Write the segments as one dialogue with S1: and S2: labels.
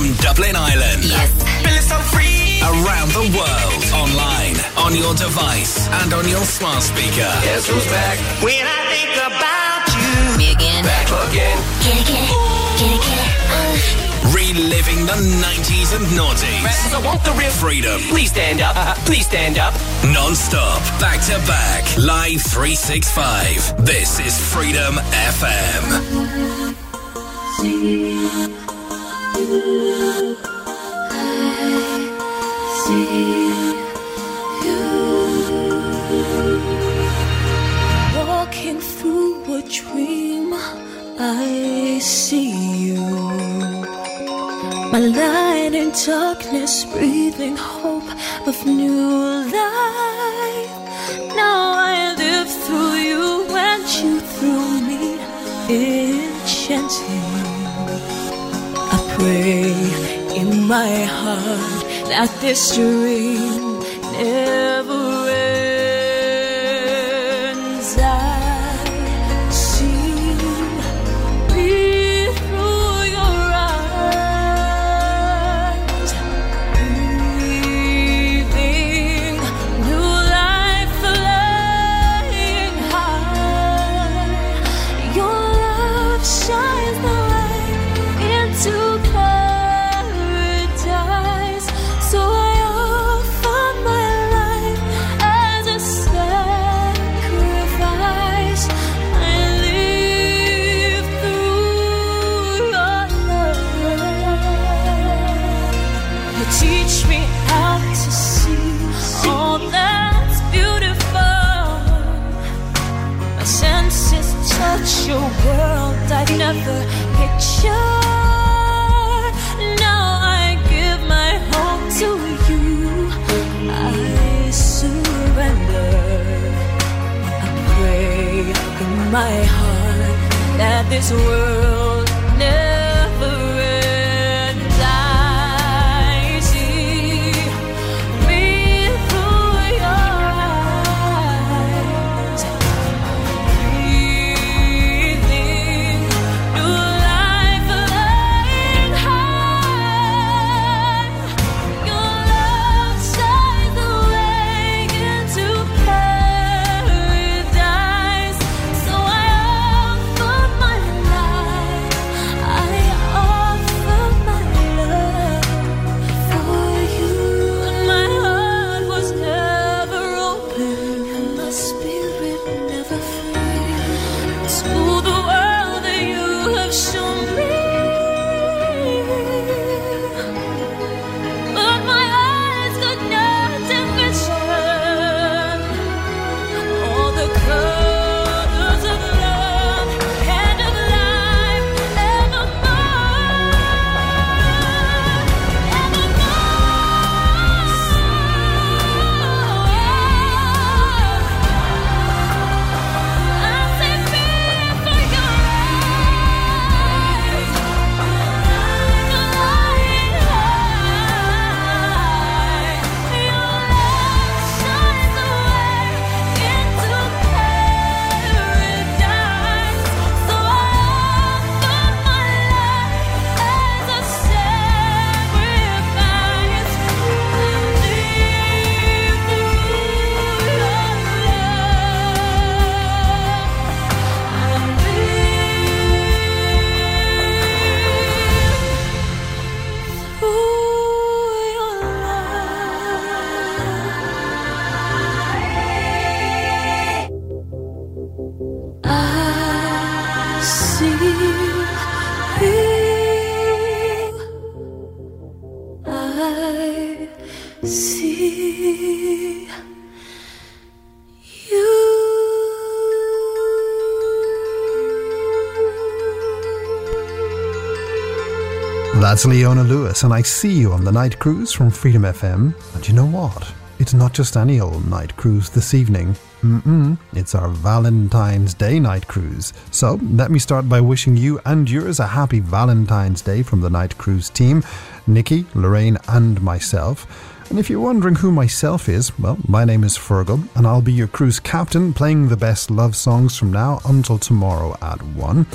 S1: From Dublin Ireland.
S2: Yes.
S1: Feeling so free. Around the world. Online, on your device, and on your smart speaker.
S3: Guess who's back?
S2: When I think about you. Me again.
S3: Back again.
S2: Get it, get it. Get it, get it. Uh.
S1: Reliving the 90s and noughties.
S3: I want the real
S1: Freedom.
S3: Please stand up. Please stand up.
S1: Non-stop. Back to back. Live 365. This is Freedom FM.
S4: Walking through a dream, I see you. Enchanting. I pray in my heart that this dream never ends. I'd never pictured. Now I give my to you. I surrender. I pray in my heart that this world never
S5: That's Leona Lewis, and I see you on the night cruise from Freedom FM. And you know what? It's not just any old night cruise this evening. Mm-mm, it's our Valentine's Day night cruise. So let me start by wishing you and yours a happy Valentine's Day from the night cruise team, Nikki, Lorraine, and myself. And if you're wondering who myself is, well, my name is Feargal, and I'll be your cruise captain playing the best love songs from now until tomorrow at 1.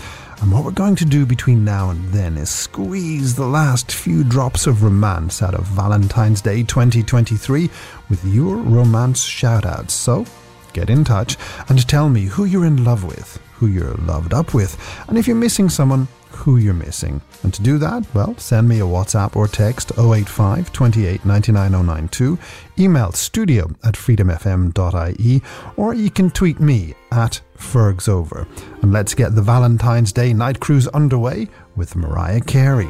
S4: And what we're going to do between now and then is squeeze the last few drops of romance out of Valentine's Day 2023 with your romance shoutouts. So, get in touch and tell me who you're in love with, who you're loved up with, and if you're missing someone, who you're missing. And to do that, well, send me a WhatsApp or text 085 28 99092, email studio at freedomfm.ie, or you can tweet me at Fergsover. And let's get the Valentine's Day night cruise underway with Mariah Carey.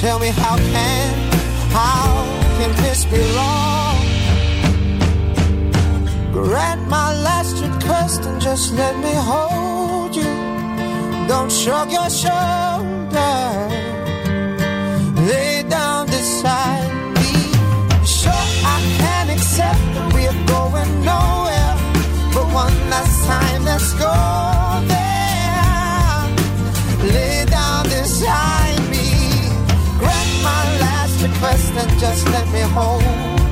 S6: Tell me how can, how can this be wrong? Grant my last request and just let me hold you. Don't shrug your shoulders. Lay down beside me. Sure, I can accept that we're going nowhere. But one last time, let's go and just let me hold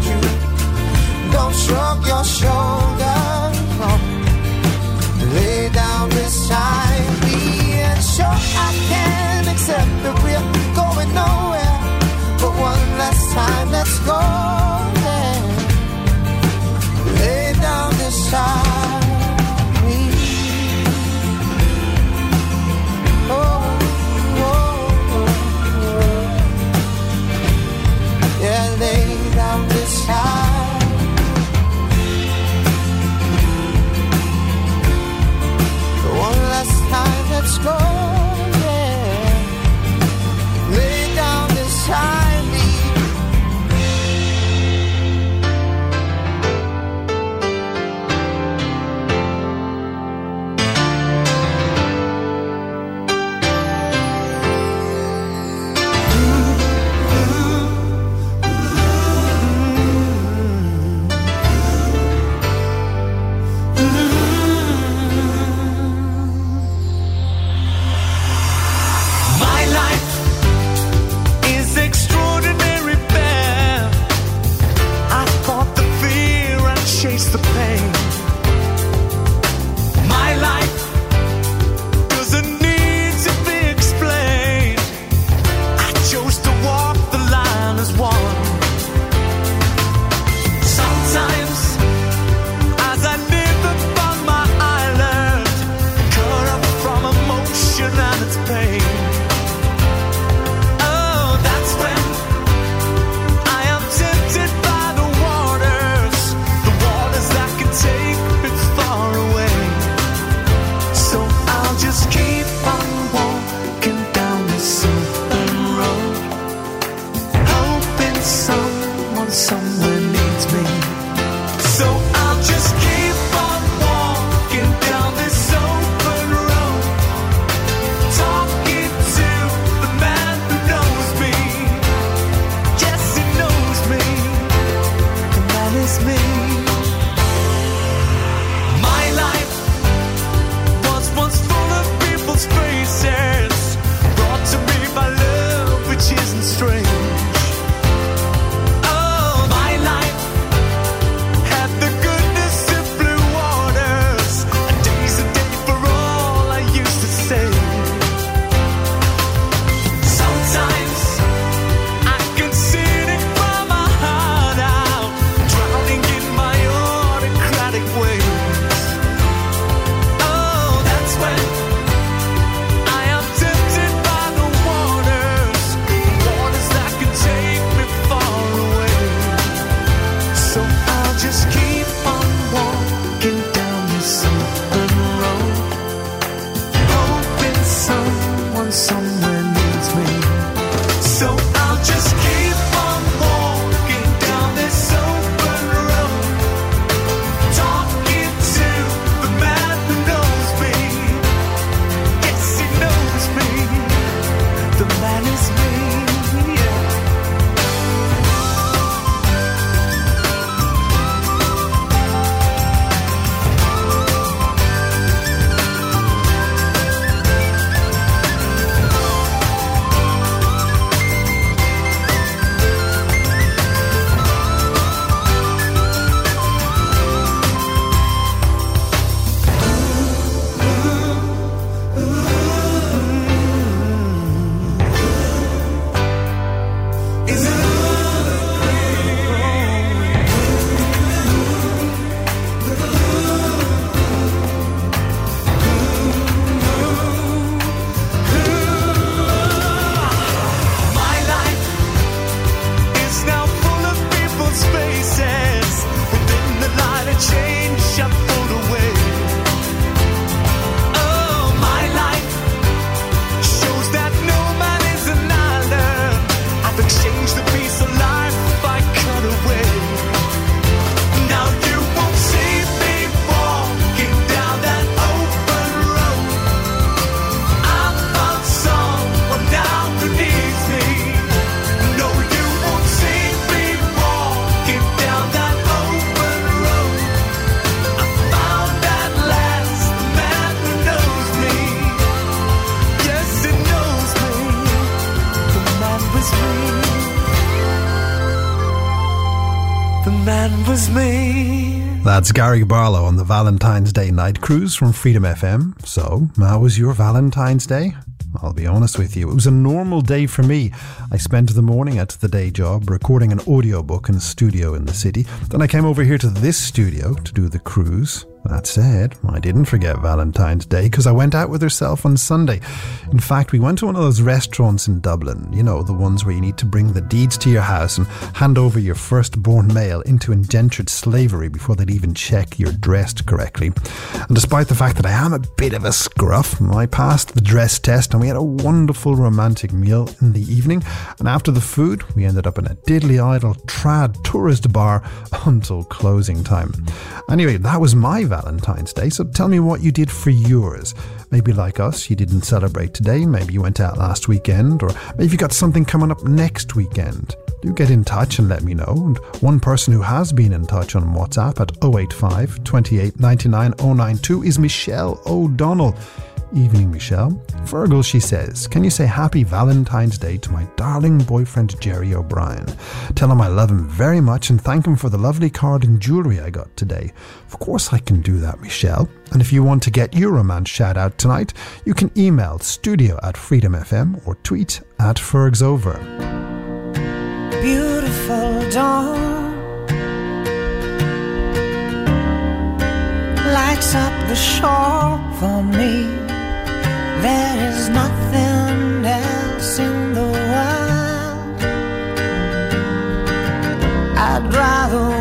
S6: you. Don't shrug your shoulders. Lay down beside me. And sure, I can accept that we're going nowhere. But one last time, let's go there. Lay down beside me. Oh, Yeah, lay down beside. One last time, let's
S1: man
S5: Gary Barlow on the Valentine's Day night cruise from Freedom FM. So, how was your Valentine's Day? I'll be honest with you, it was a normal day for me. I spent the morning at the day job recording an audiobook in a studio in the city. Then I came over here to this studio to do the cruise. That said, I didn't forget Valentine's Day because I went out with herself on Sunday. In fact, we went to one of those restaurants in Dublin, you know, the ones where you need to bring the deeds to your house and hand over your firstborn male into indentured slavery before they'd even check you're dressed correctly. And despite the fact that I am a bit of a scruff, I passed the dress test and we had a wonderful romantic meal in the evening. And after the food, we ended up in a diddly idle trad tourist bar until closing time. Anyway, that was my Valentine's Day, so tell me what you did for yours. Maybe like us, you didn't celebrate today, maybe you went out last weekend, or maybe you got something coming up next weekend. Do get in touch and let me know. And one person who has been in touch on WhatsApp at 085 28 99 092 is Michelle O'Donnell. Evening, Michelle. Feargal, she says, Can you say happy Valentine's Day to my darling boyfriend Jerry O'Brien? Tell him I love him very much and thank him for the lovely card and jewellery I got today. Of course, I can do that, Michelle. And if you want to get your romance shout out tonight, you can email studio at freedomfm or tweet at Fergsover.
S1: Beautiful dawn lights up the shore for me. There is nothing else in the world. I'd rather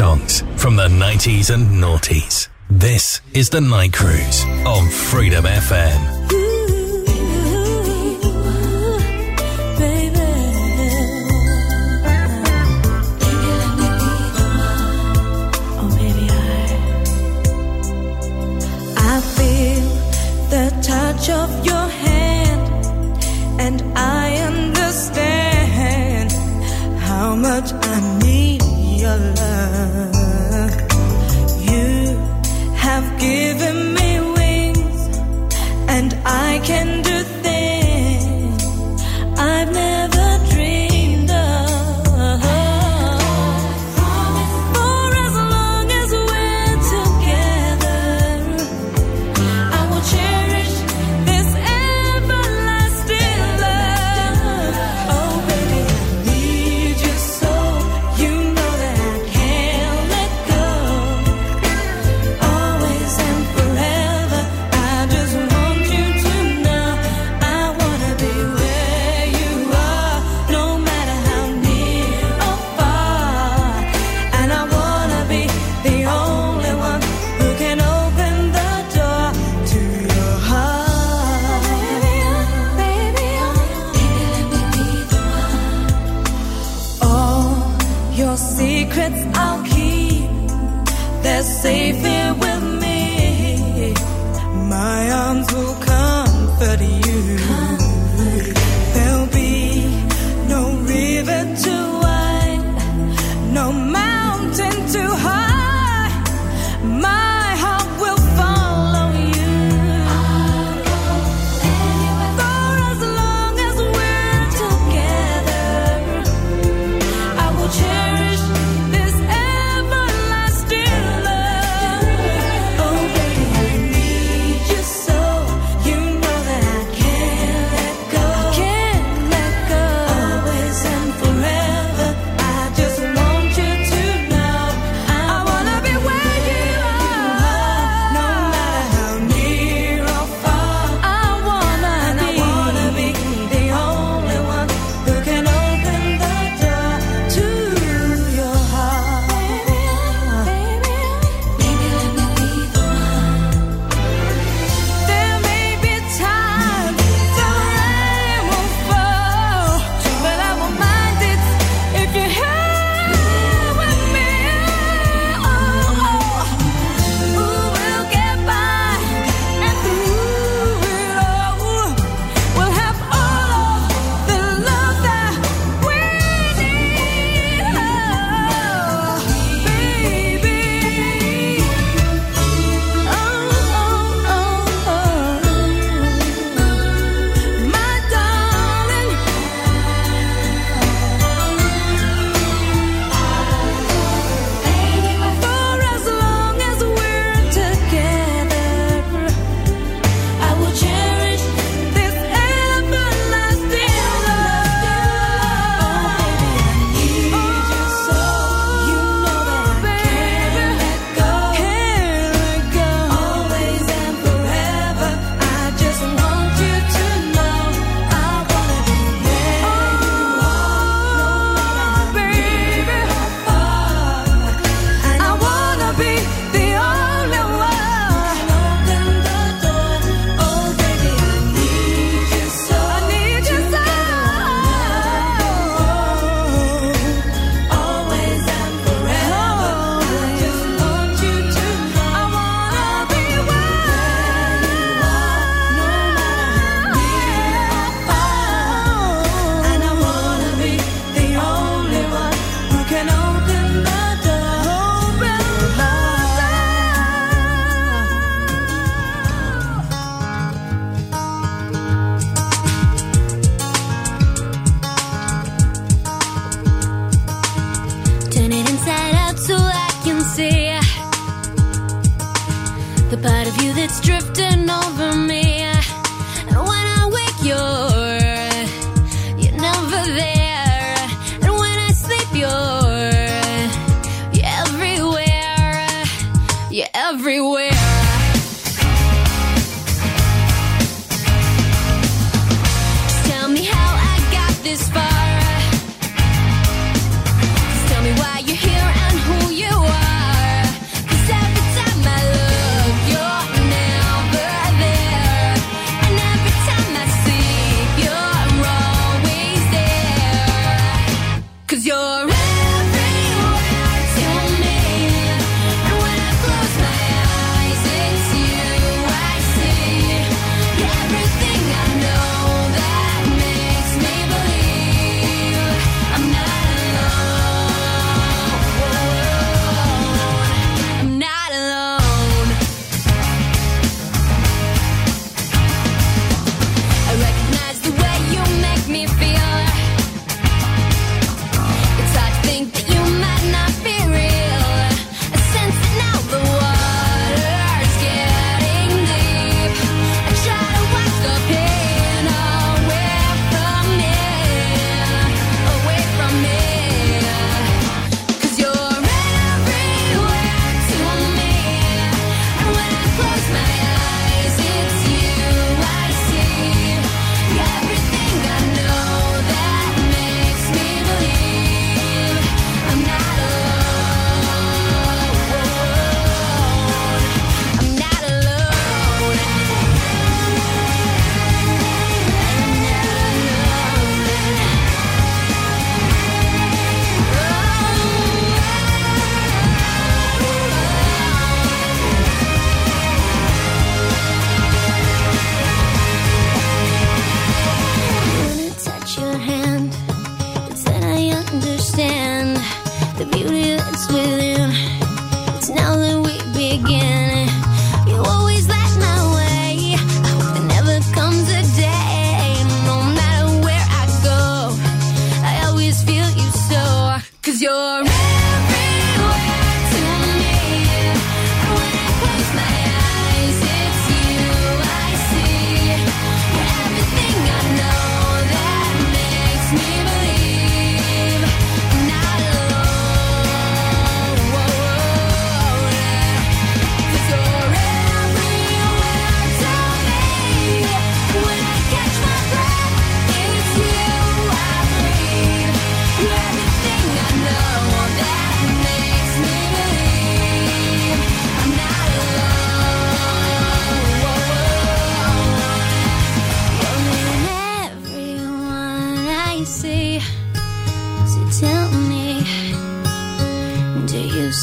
S4: songs from the 90s and noughties. This is the Night Cruise on Freedom FM.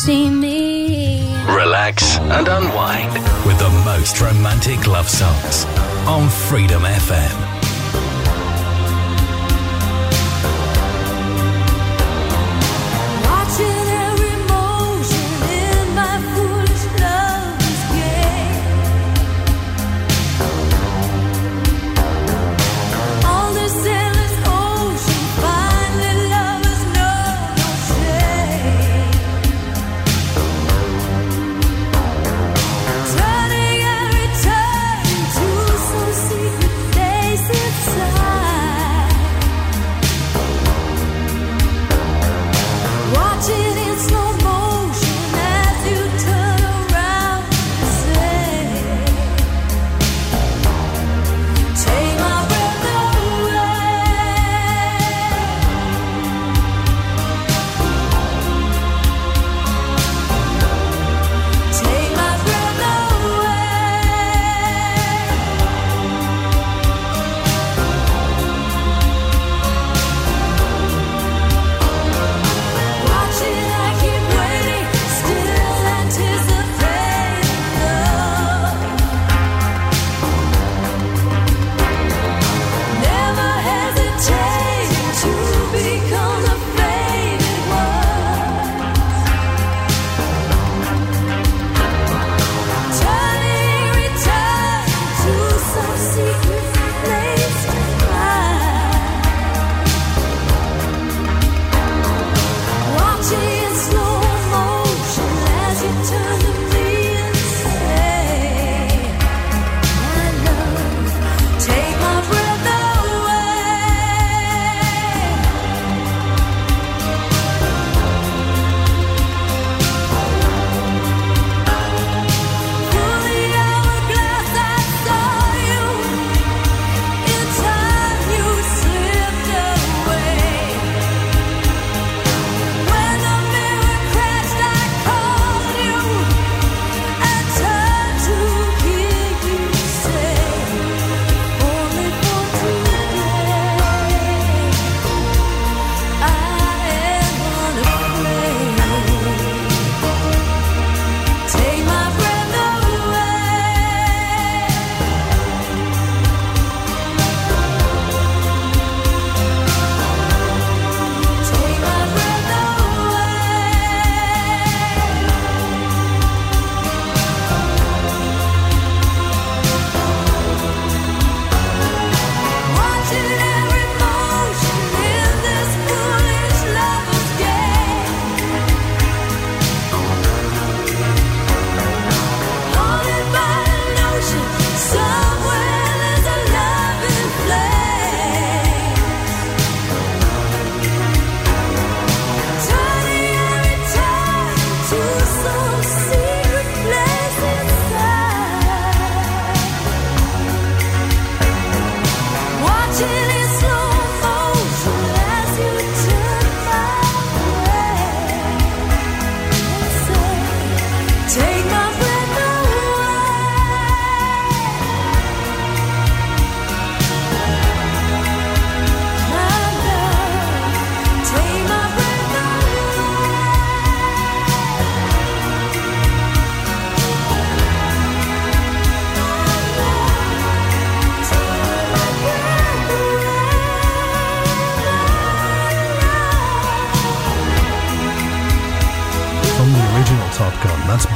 S7: See me?
S4: Relax and unwind with the most romantic love songs on Freedom FM.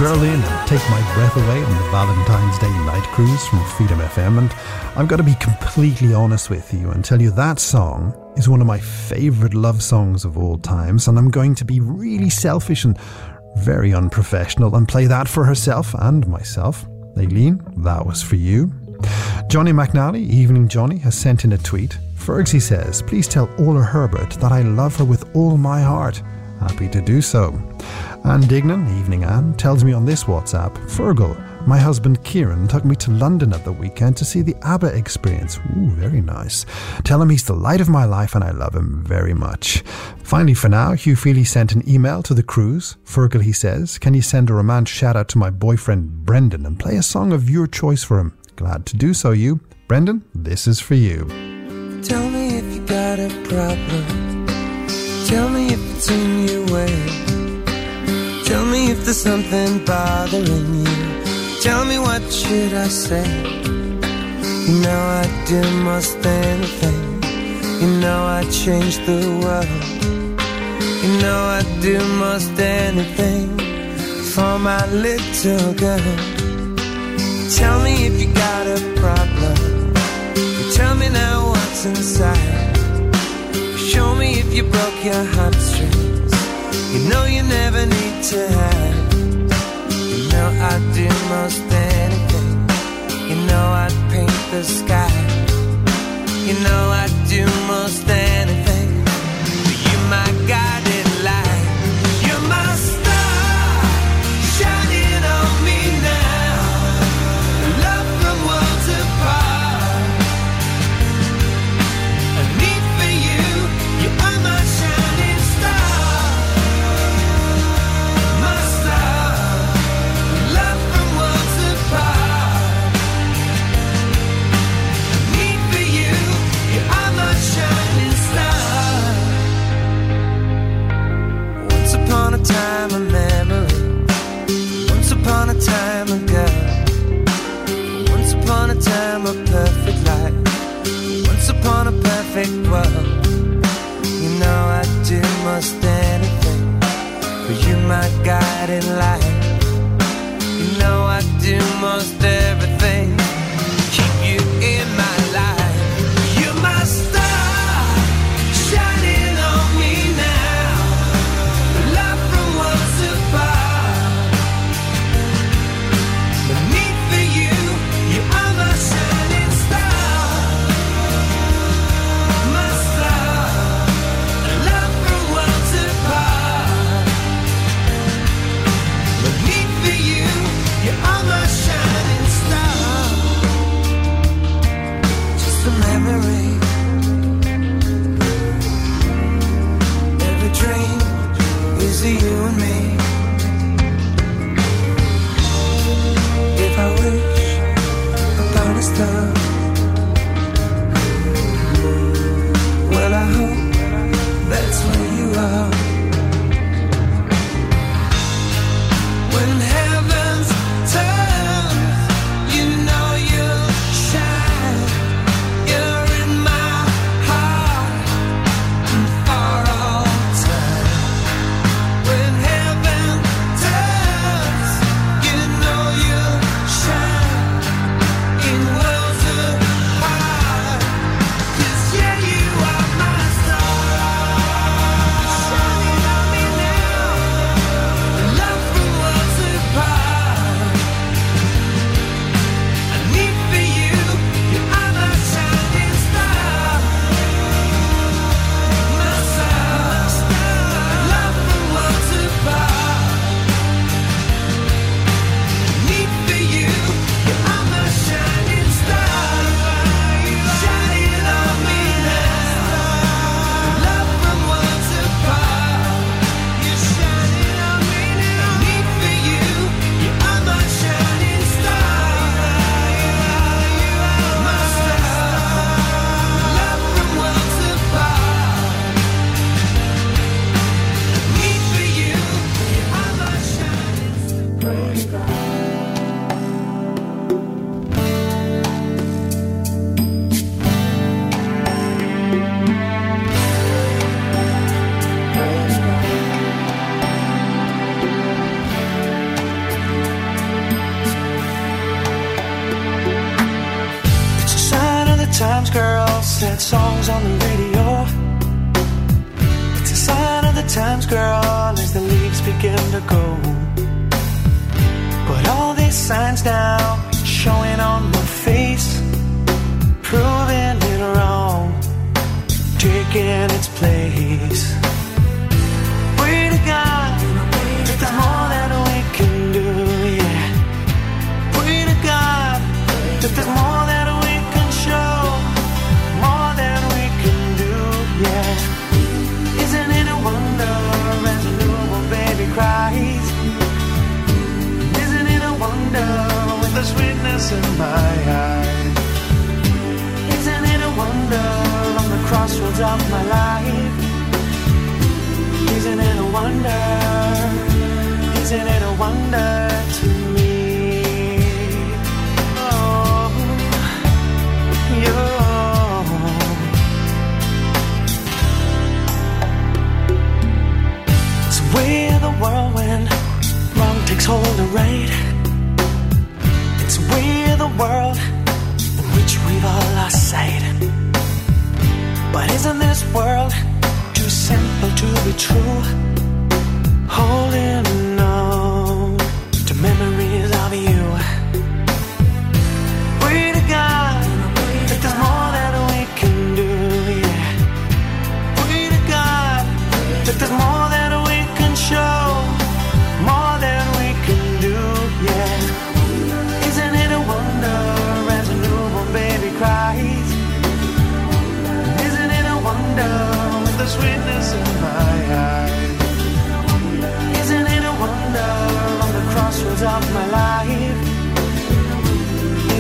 S5: Berlin and Take My Breath Away on the Valentine's Day night cruise from Freedom FM. And I've got to be completely honest with you and tell you that song is one of my favourite love songs of all times. And I'm going to be really selfish and very unprofessional and play that for herself and myself. Aileen, that was for you. Johnny McNally, Evening Johnny, has sent in a tweet. Fergsy says, Please tell Ola Herbert that I love her with all my heart. Happy to do so. Anne Dignan, evening Anne, tells me on this WhatsApp Feargal, my husband Kieran took me to London at the weekend to see the ABBA experience. Ooh, very nice. Tell him he's the light of my life and I love him very much. Finally, for now, Hugh Feely sent an email to the crew. Feargal, he says, can you send a romance shout out to my boyfriend Brendan and play a song of your choice for him? Glad to do so, you. Brendan, this is for you.
S1: Tell me if you got
S8: a problem. Tell me if it's in your way. Tell me if there's something bothering you. Tell me what should I say? You know I do most anything. You know I change the world. You know I do most anything for my little girl. Tell me if you got a problem. Tell me now what's inside. Show me if you broke your heartstrings. You know you never need to hide. You know I'd do most anything. You know I'd paint the sky. You know I'd do most anything. in life. time.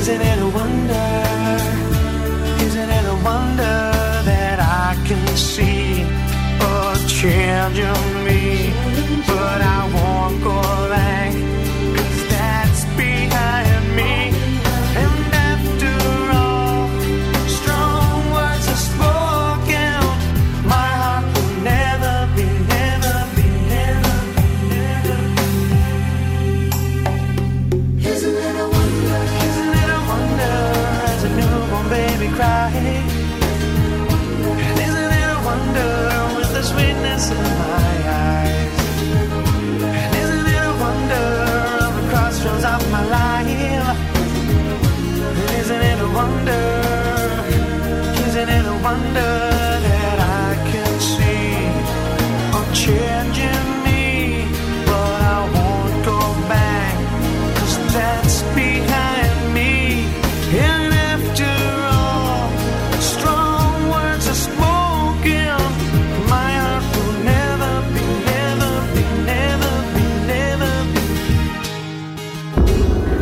S8: amazing and a wonder.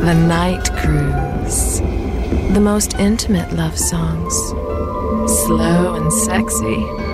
S8: The
S9: Night Cruise. The most intimate love songs. Slow and sexy.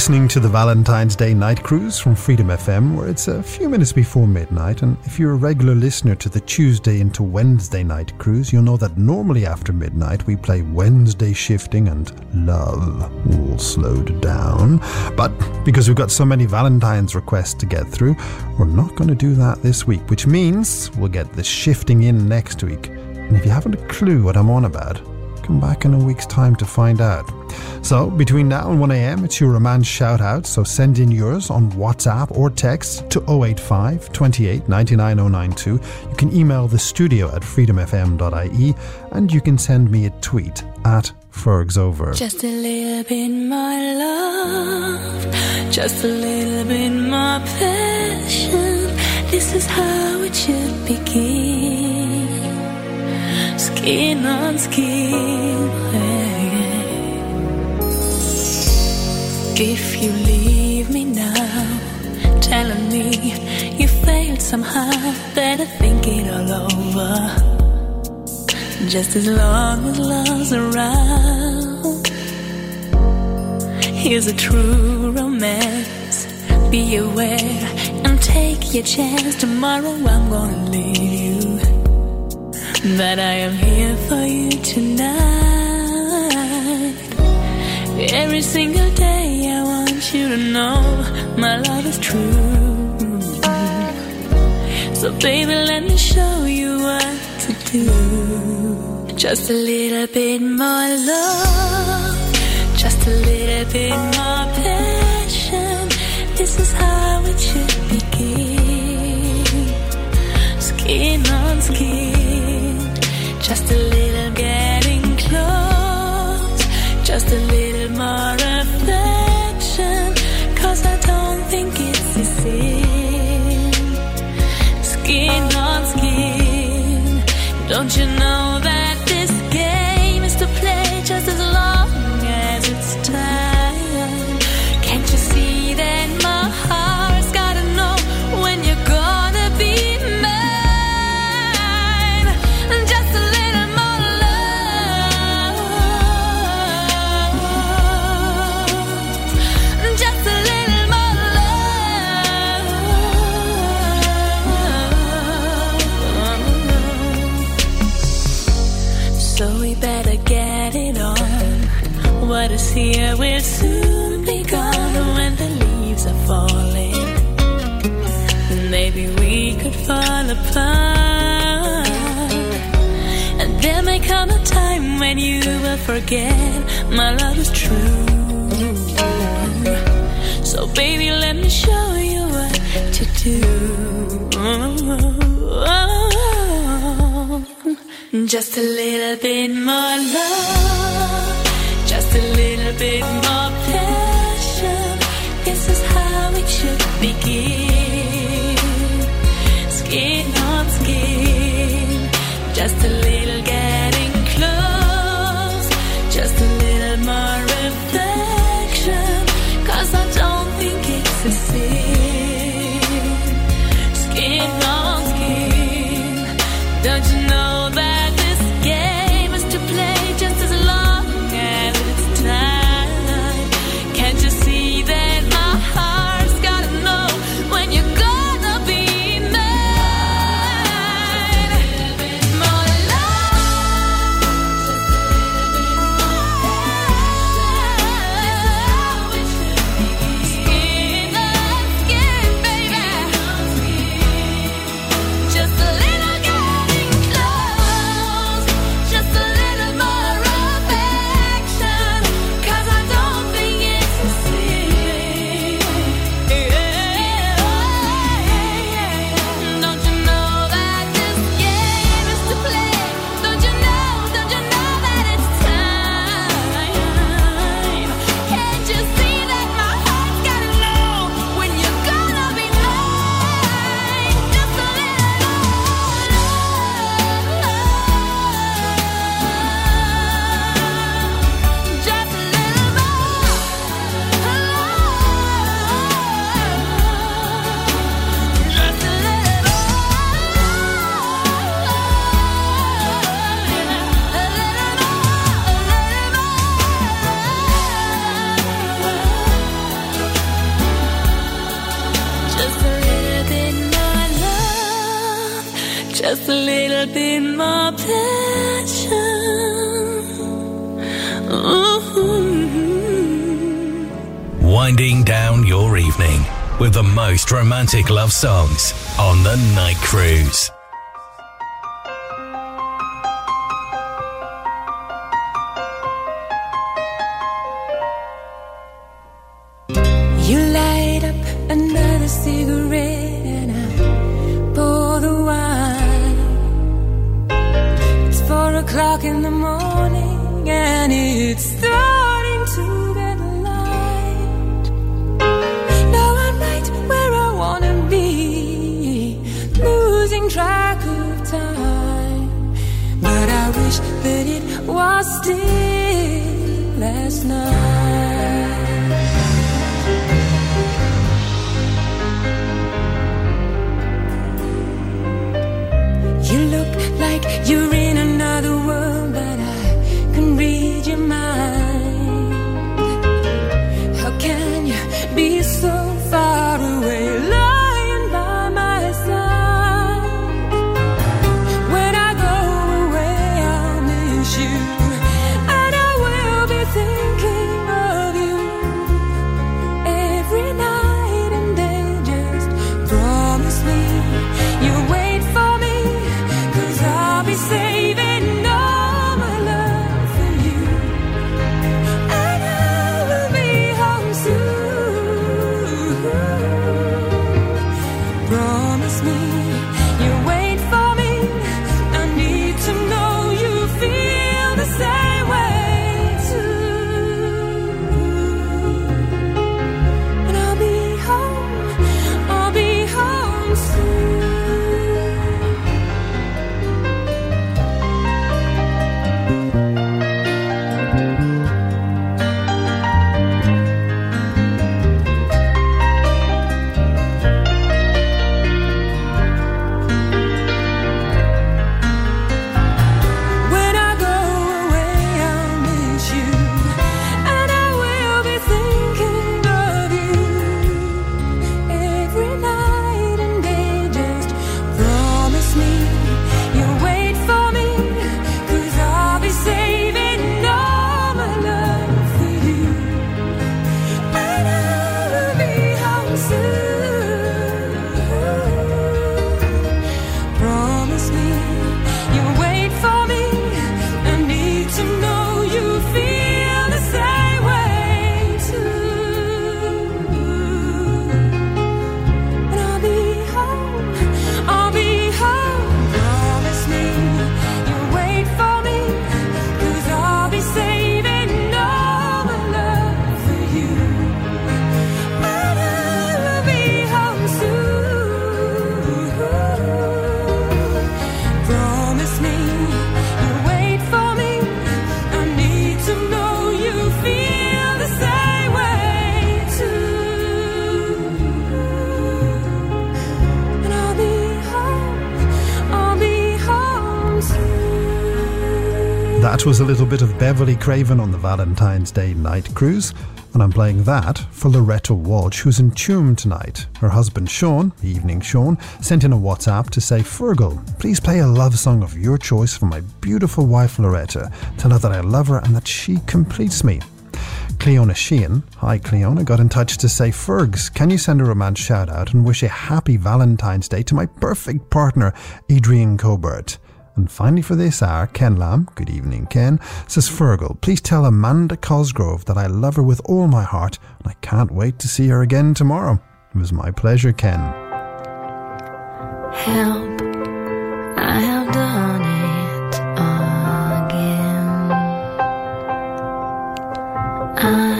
S5: Listening to the Valentine's Day Night Cruise from Freedom FM, where it's a few minutes before midnight. And if you're a regular listener to the Tuesday into Wednesday Night Cruise, you'll know that normally after midnight we play Wednesday Shifting and Love All Slowed Down. But because we've got so many Valentine's requests to get through, we're not going to do that this week, which means we'll get the shifting in next week. And if you haven't a clue what I'm on about, come back in a week's time to find out. So, between now and 1am, it's your romance shout out. So, send in yours on WhatsApp or text to 085 28 99092. You can email the studio at freedomfm.ie and you can send me a tweet at FergsOver.
S4: Just a little bit love, just a little bit more passion. This is how it should begin. Skin on skin. If you leave me now, telling me you failed somehow, better think it all over. Just as long as love's around. Here's a true romance. Be aware and take your chance. Tomorrow I'm gonna leave you. But I am here for you tonight. Every single day I want you to know my love is true. So baby, let me show you what to do. Just a little bit more love, just a little bit more passion. This is how it should begin. Skin on skin, just a little getting close, just a little more affection. Cause I don't think it's the same. Skin on skin, don't you know that Just a little bit more love, just a little bit more passion. This is how it should begin.
S1: romantic love songs on the night cruise.
S4: look like you
S5: Buddy Craven on the Valentine's Day night cruise, and I'm playing that for Loretta Walsh, who's in Tuam tonight. Her husband Sean, Evening Sean, sent in a WhatsApp to say, Feargal, please play a love song of your choice for my beautiful wife Loretta. Tell her that I love her and that she completes me. Cleona Sheehan, hi Cleona, got in touch to say, Fergs, can you send a romance shout out and wish a happy Valentine's Day to my perfect partner, Adrian Cobert? And finally, for this hour, Ken Lamb, good evening, Ken, says Feargal, please tell Amanda Cosgrove that I love her with all my heart and I can't wait to see her again tomorrow. It was my pleasure, Ken.
S4: Help, I have done it again. I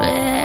S7: Yeah.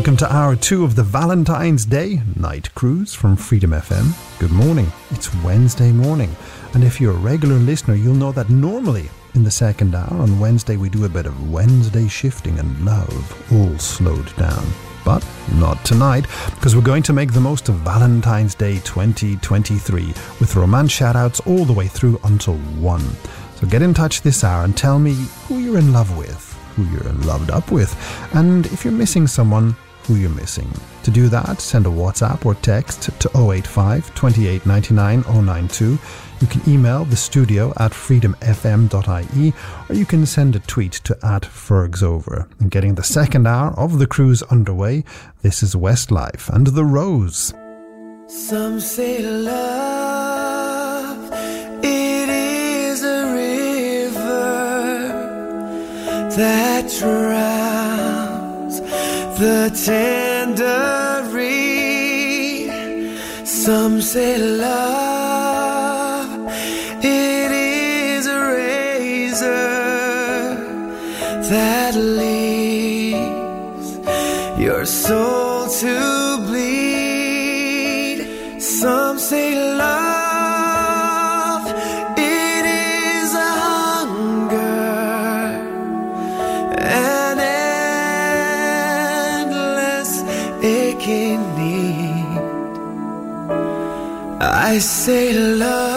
S5: Welcome to hour two of the Valentine's Day Night Cruise from Freedom FM. Good morning. It's Wednesday morning. And if you're a regular listener, you'll know that normally in the second hour on Wednesday we do a bit of Wednesday shifting and love, all slowed down. But not tonight, because we're going to make the most of Valentine's Day 2023 with romance shoutouts all the way through until 1. So get in touch this hour and tell me who you're in love with, who you're in loved up with, and if you're missing someone, who you're missing. To do that, send a WhatsApp or text to 085 2899 092. You can email the studio at freedomfm.ie or you can send a tweet to at Fergsover. And getting the second hour of the cruise underway, this is Westlife and The Rose.
S8: Some say love, it is a river that drives the tangerine. Some say love, it is a razor that leaves your soul to. I say love.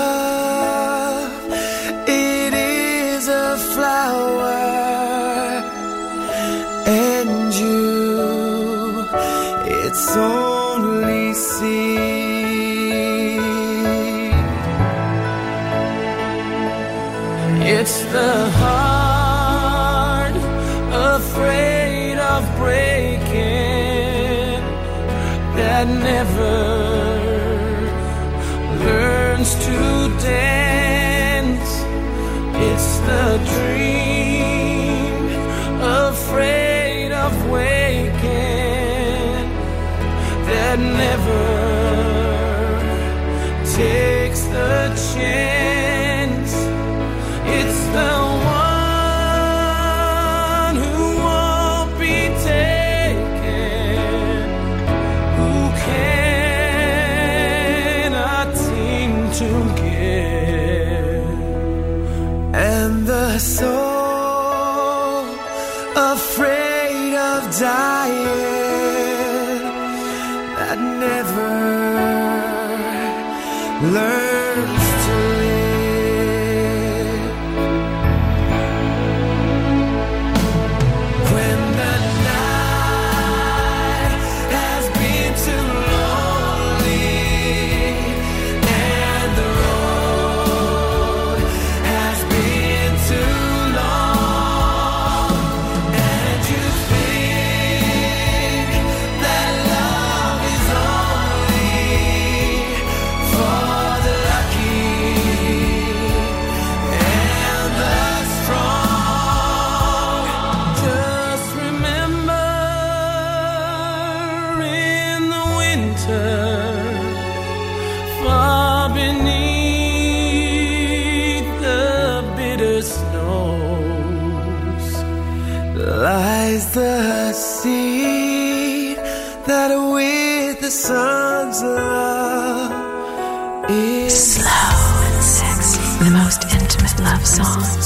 S4: Christmas.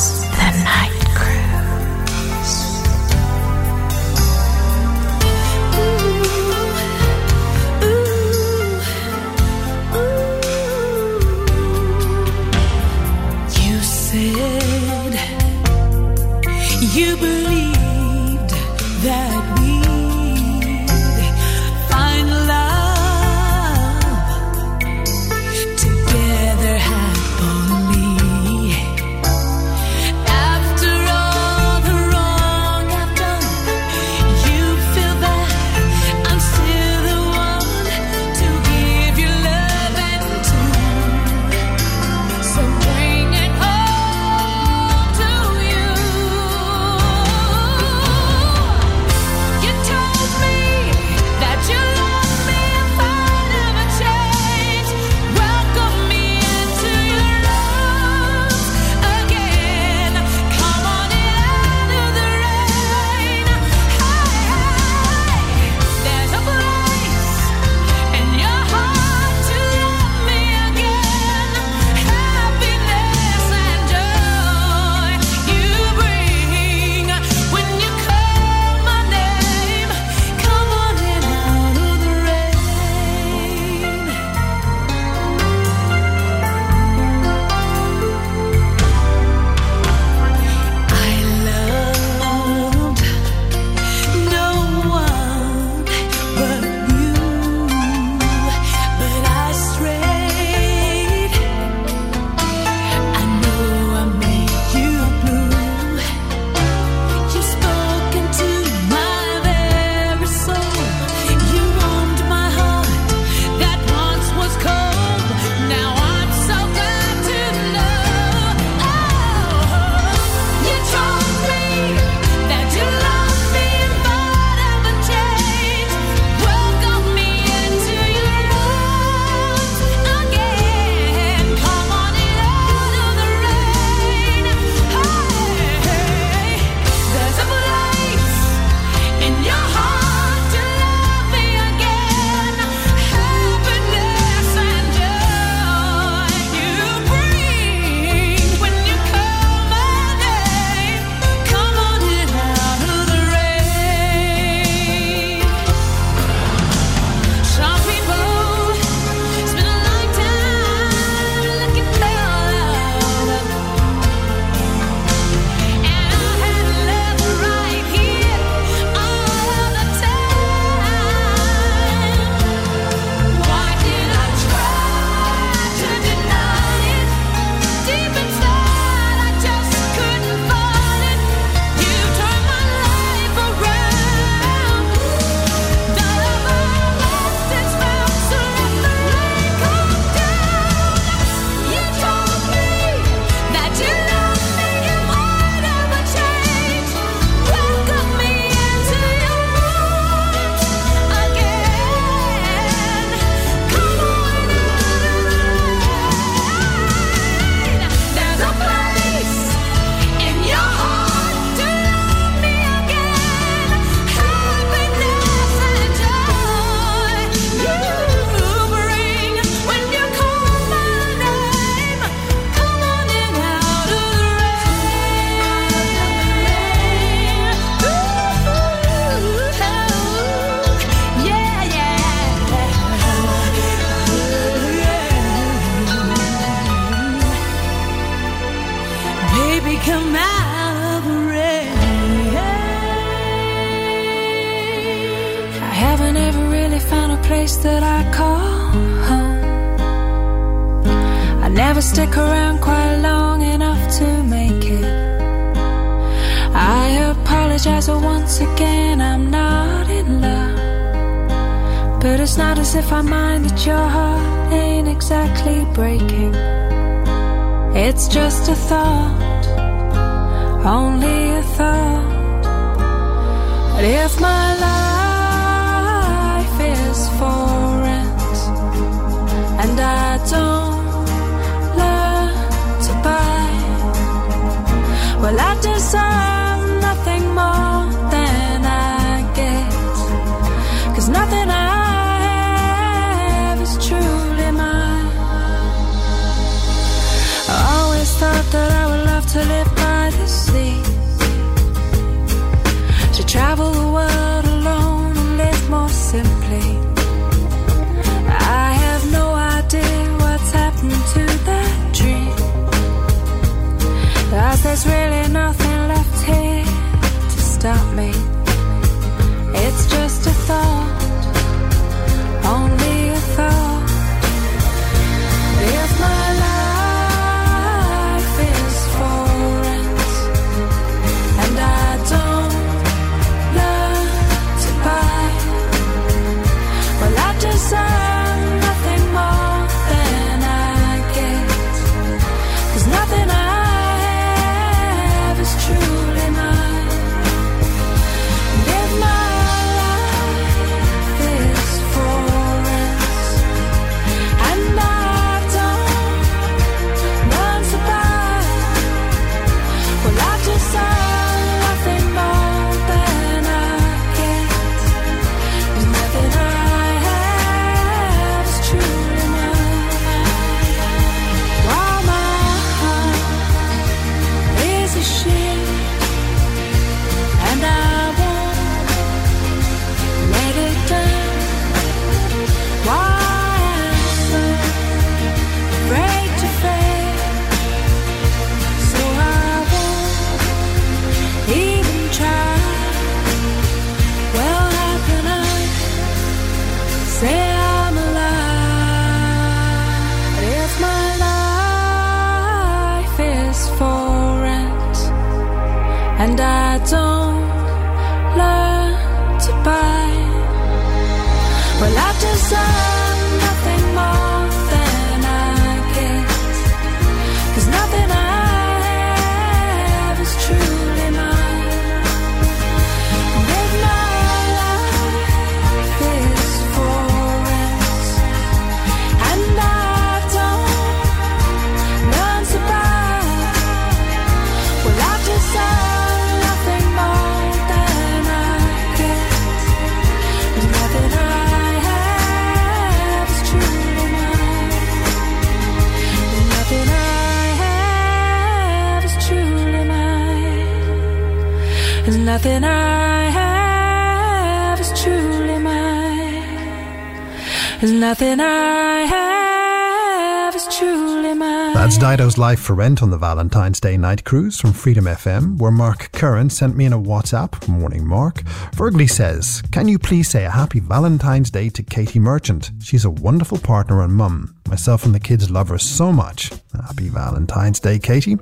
S4: Dido's life for rent on the Valentine's Day night cruise from Freedom FM, where Mark Curran sent me in a WhatsApp, morning Mark. Feargal says, Can you please say a happy Valentine's Day to Katie Merchant? She's a wonderful partner and mum. Myself and the kids love her so much. Happy Valentine's Day, Katie.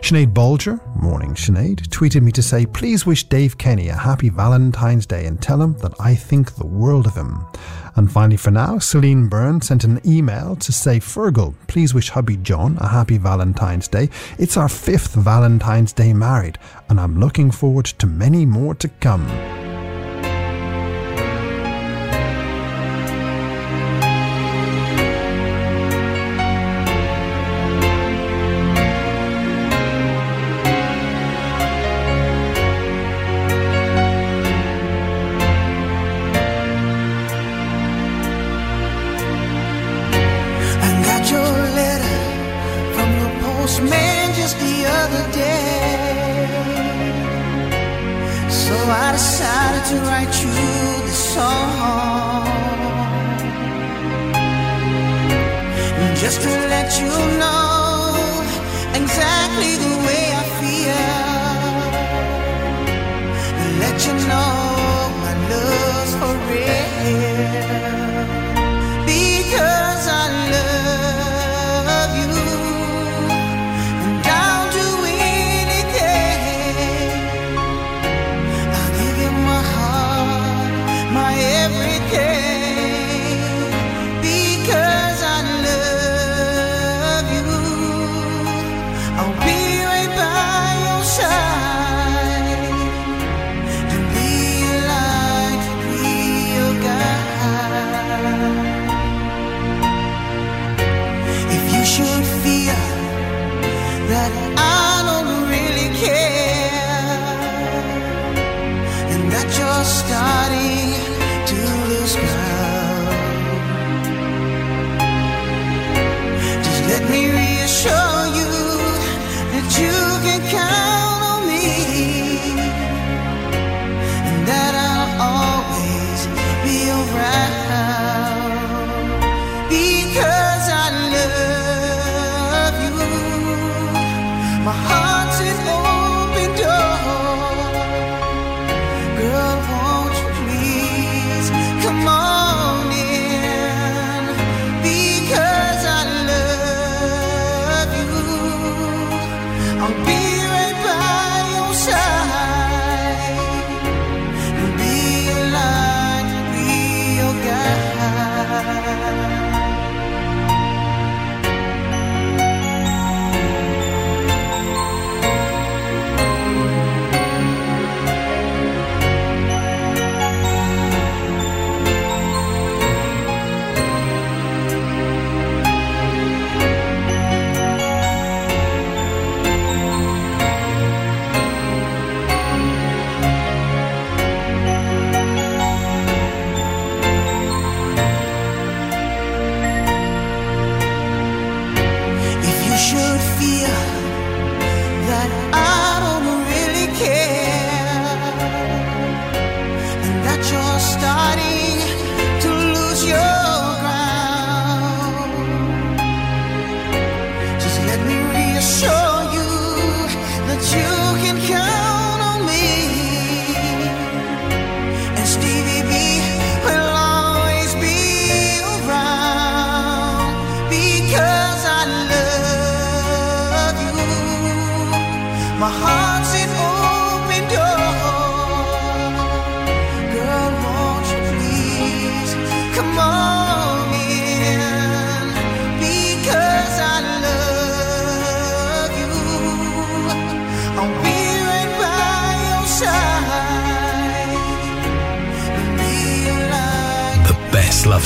S4: Sinead Bulger. morning Sinead, tweeted me to say, Please wish Dave Kenny a happy Valentine's Day and tell him that I think the world of him. And finally, for now, Celine Byrne sent an email to say, Feargal, please wish hubby John a happy Valentine's Day. It's our fifth Valentine's Day married, and I'm looking forward to many more to come.
S10: starting to lose ground. Just let me reassure you that you.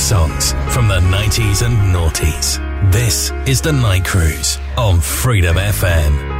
S6: songs from the 90s and noughties. This is The Night Cruise on Freedom FM.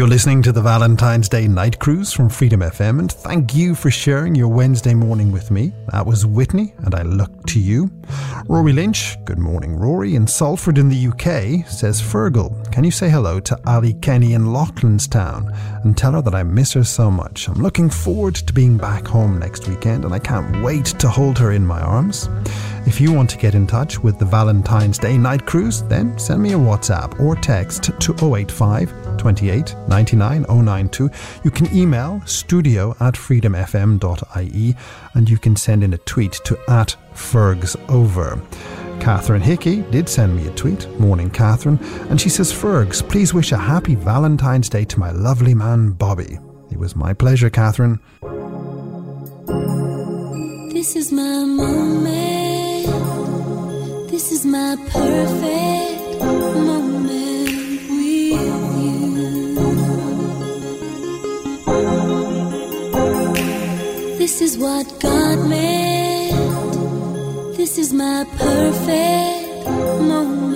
S7: You're
S5: listening to the Valentine's Day Night Cruise from Freedom FM, and thank you for sharing your Wednesday morning with me. That was Whitney, and I look to you. Rory Lynch, good morning, Rory, in Salford in the UK, says Feargal, can you say hello to Ali Kenny in Loughlinstown and tell her that I miss her so much? I'm looking forward to being back home next weekend, and I can't wait to hold her in my arms. If you want to get in touch with the Valentine's Day Night Cruise, then send me a WhatsApp or text to 085 28 99 092. You can email studio at freedomfm.ie and you can send in a tweet to at Fergs Over. Catherine Hickey did send me a tweet, Morning Catherine, and she says, Fergs, please wish a happy Valentine's Day to my lovely man Bobby. It was my pleasure, Catherine.
S7: This is my moment. This is my perfect moment This is what God meant. This is my perfect moment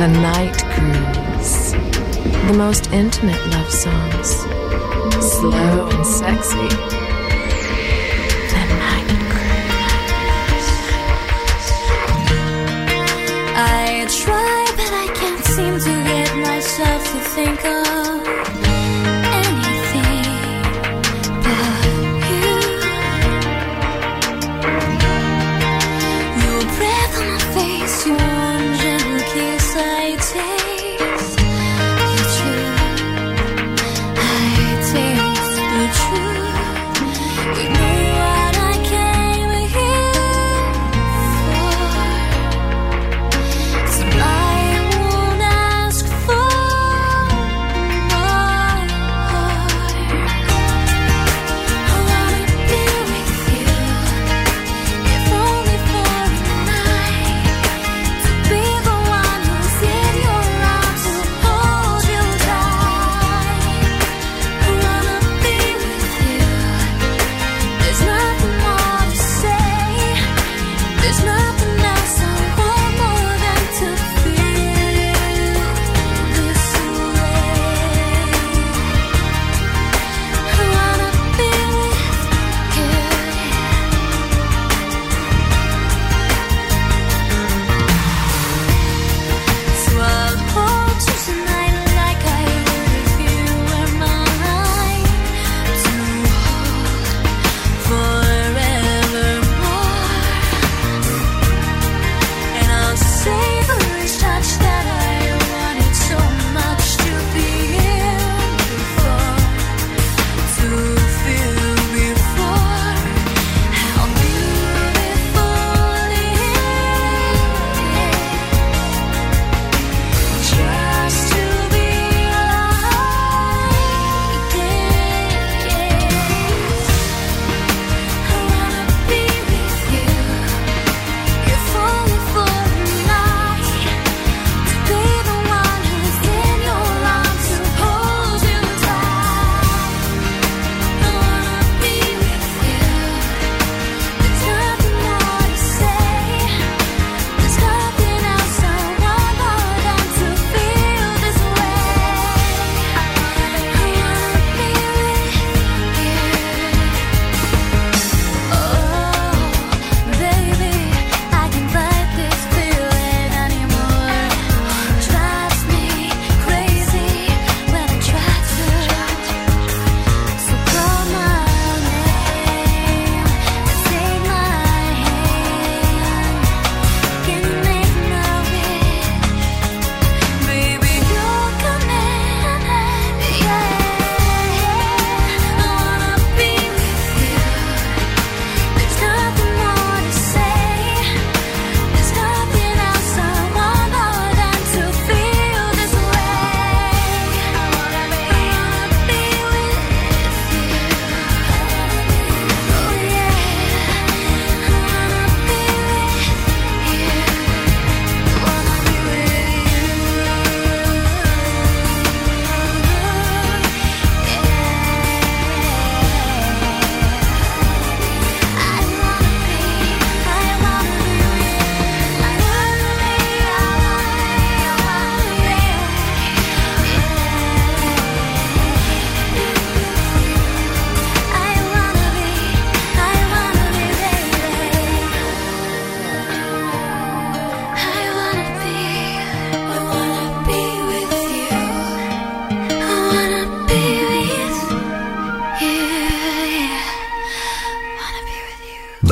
S7: The
S11: night cruise. The most intimate love songs. Slow and sexy. The night cruise.
S7: I try, but I can't seem to get myself to think of.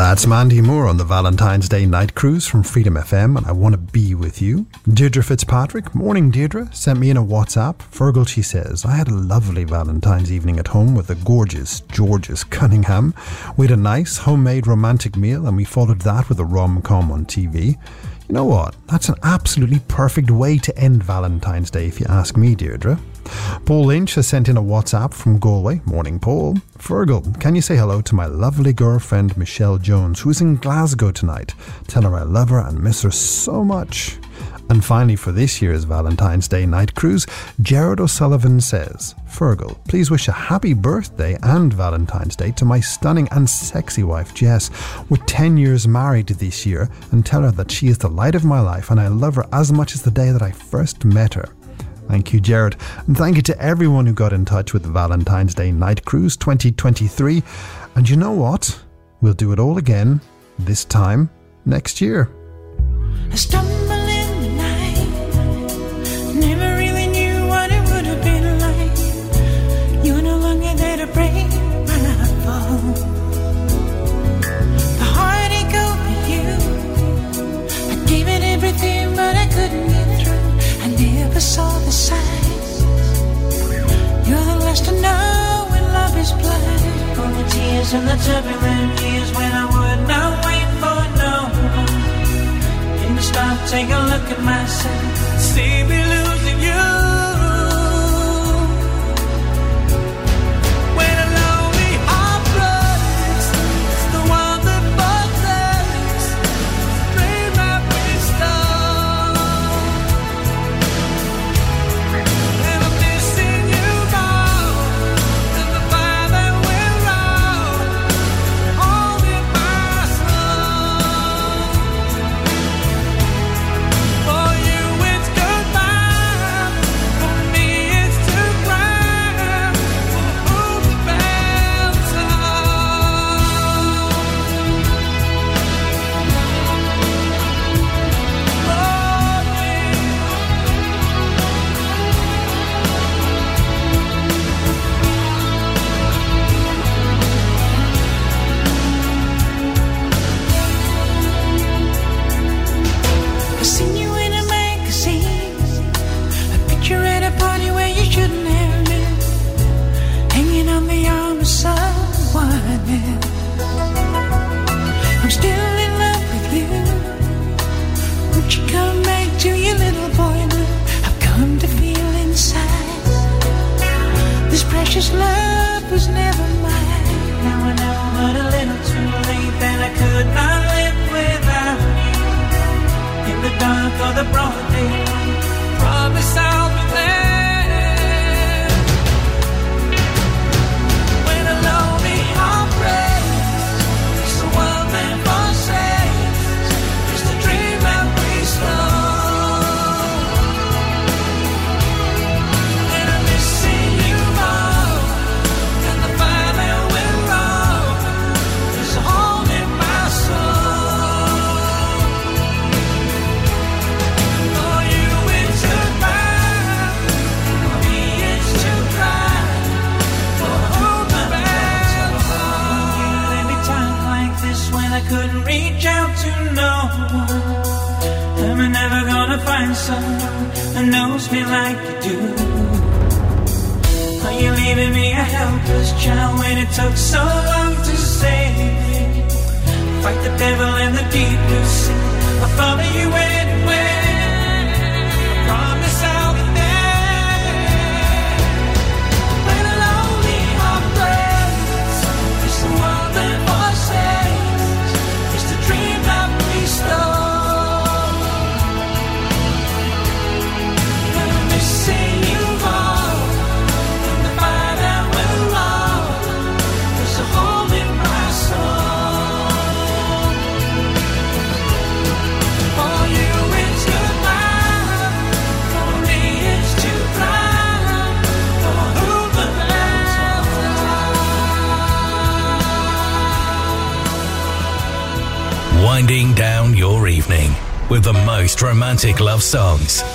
S5: That's Mandy Moore on the Valentine's Day night cruise from Freedom FM, and I want to be with you. Deirdre Fitzpatrick, morning Deirdre, sent me in a WhatsApp. Feargal, she says, I had a lovely Valentine's evening at home with the gorgeous Georges Cunningham. We had a nice homemade romantic meal, and we followed that with a rom com on TV. You know what? That's an absolutely perfect way to end Valentine's Day, if you ask me, Deirdre. Paul Lynch has sent in a WhatsApp from Galway. Morning, Paul. Feargal, can you say hello to my lovely girlfriend Michelle Jones, who's in Glasgow tonight? Tell her I love her and miss her so much. And finally, for this year's Valentine's Day night cruise, Jared O'Sullivan says, Feargal, please wish a happy birthday and Valentine's Day to my stunning and sexy wife Jess. We're 10 years married this year and tell her that she is the light of my life and I love her as much as the day that I first met her. Thank you, Jared. And thank you to everyone who got in touch with Valentine's Day Night Cruise 2023. And you know what? We'll do it all again, this time next year.
S4: In You're. The last to know when love is blind. All the tears and the turbulent years when I would not wait for no one. Stop, take a look at myself. See me losing precious love was never mine. Now I know, but a little too late that I could not live without you in the dark or the broad daylight. Promise I'll
S1: romantic love songs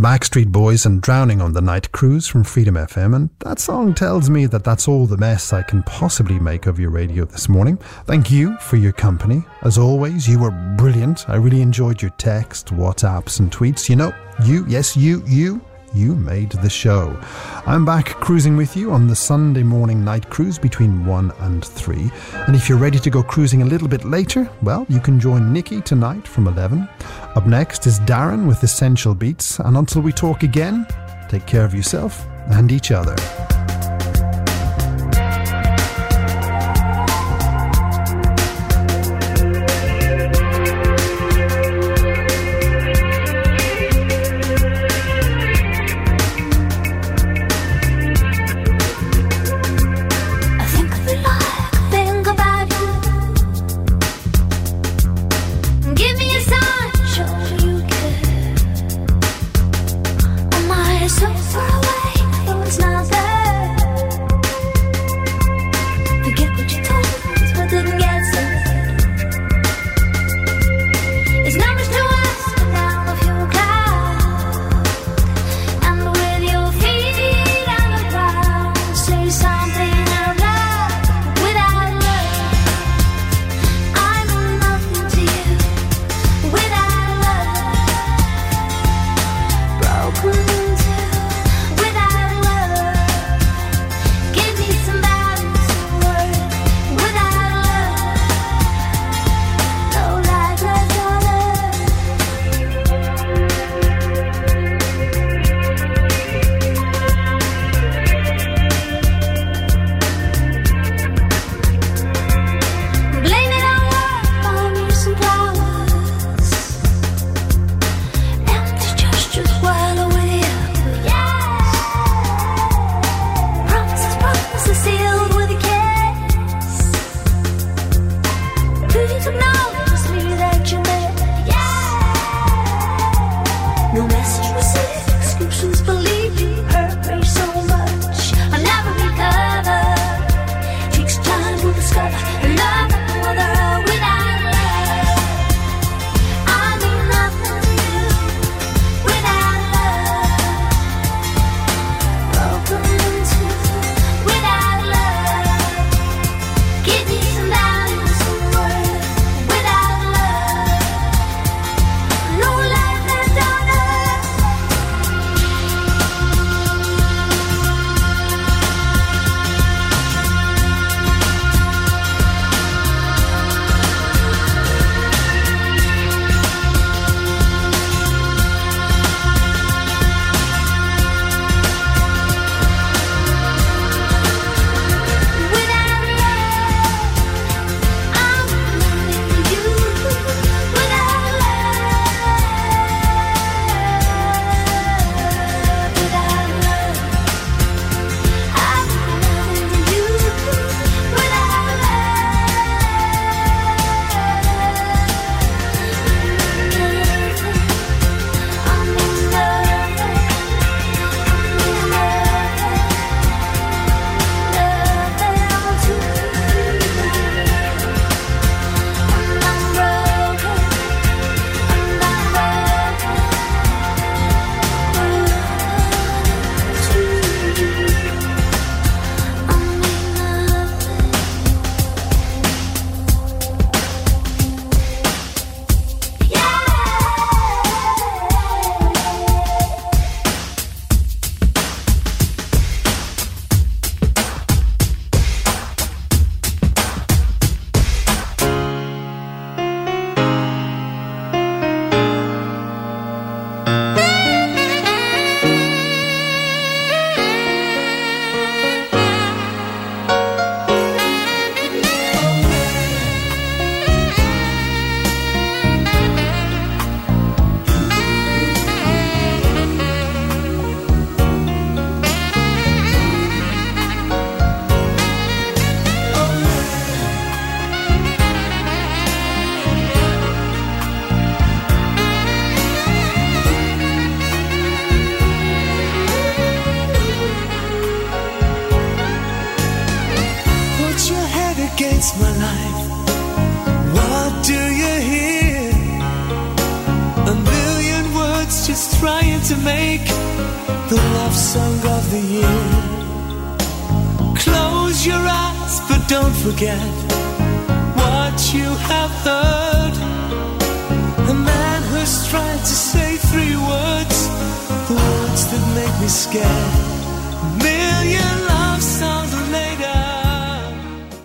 S1: the
S5: Backstreet Boys and Drowning on the Night Cruise from Freedom FM, and that song tells me that that's all the mess I can possibly make of your radio this morning. Thank you for your company. As always, you were brilliant. I really enjoyed your text, WhatsApps, and tweets. You know, you, yes, you, you you made the show. I'm back cruising with you on the Sunday morning night cruise between 1 and 3. And if you're ready to go cruising a little bit later, well, you can join Nikki tonight from 11. Up next is Darren with Essential Beats. And until we talk again, take care of yourself and each other.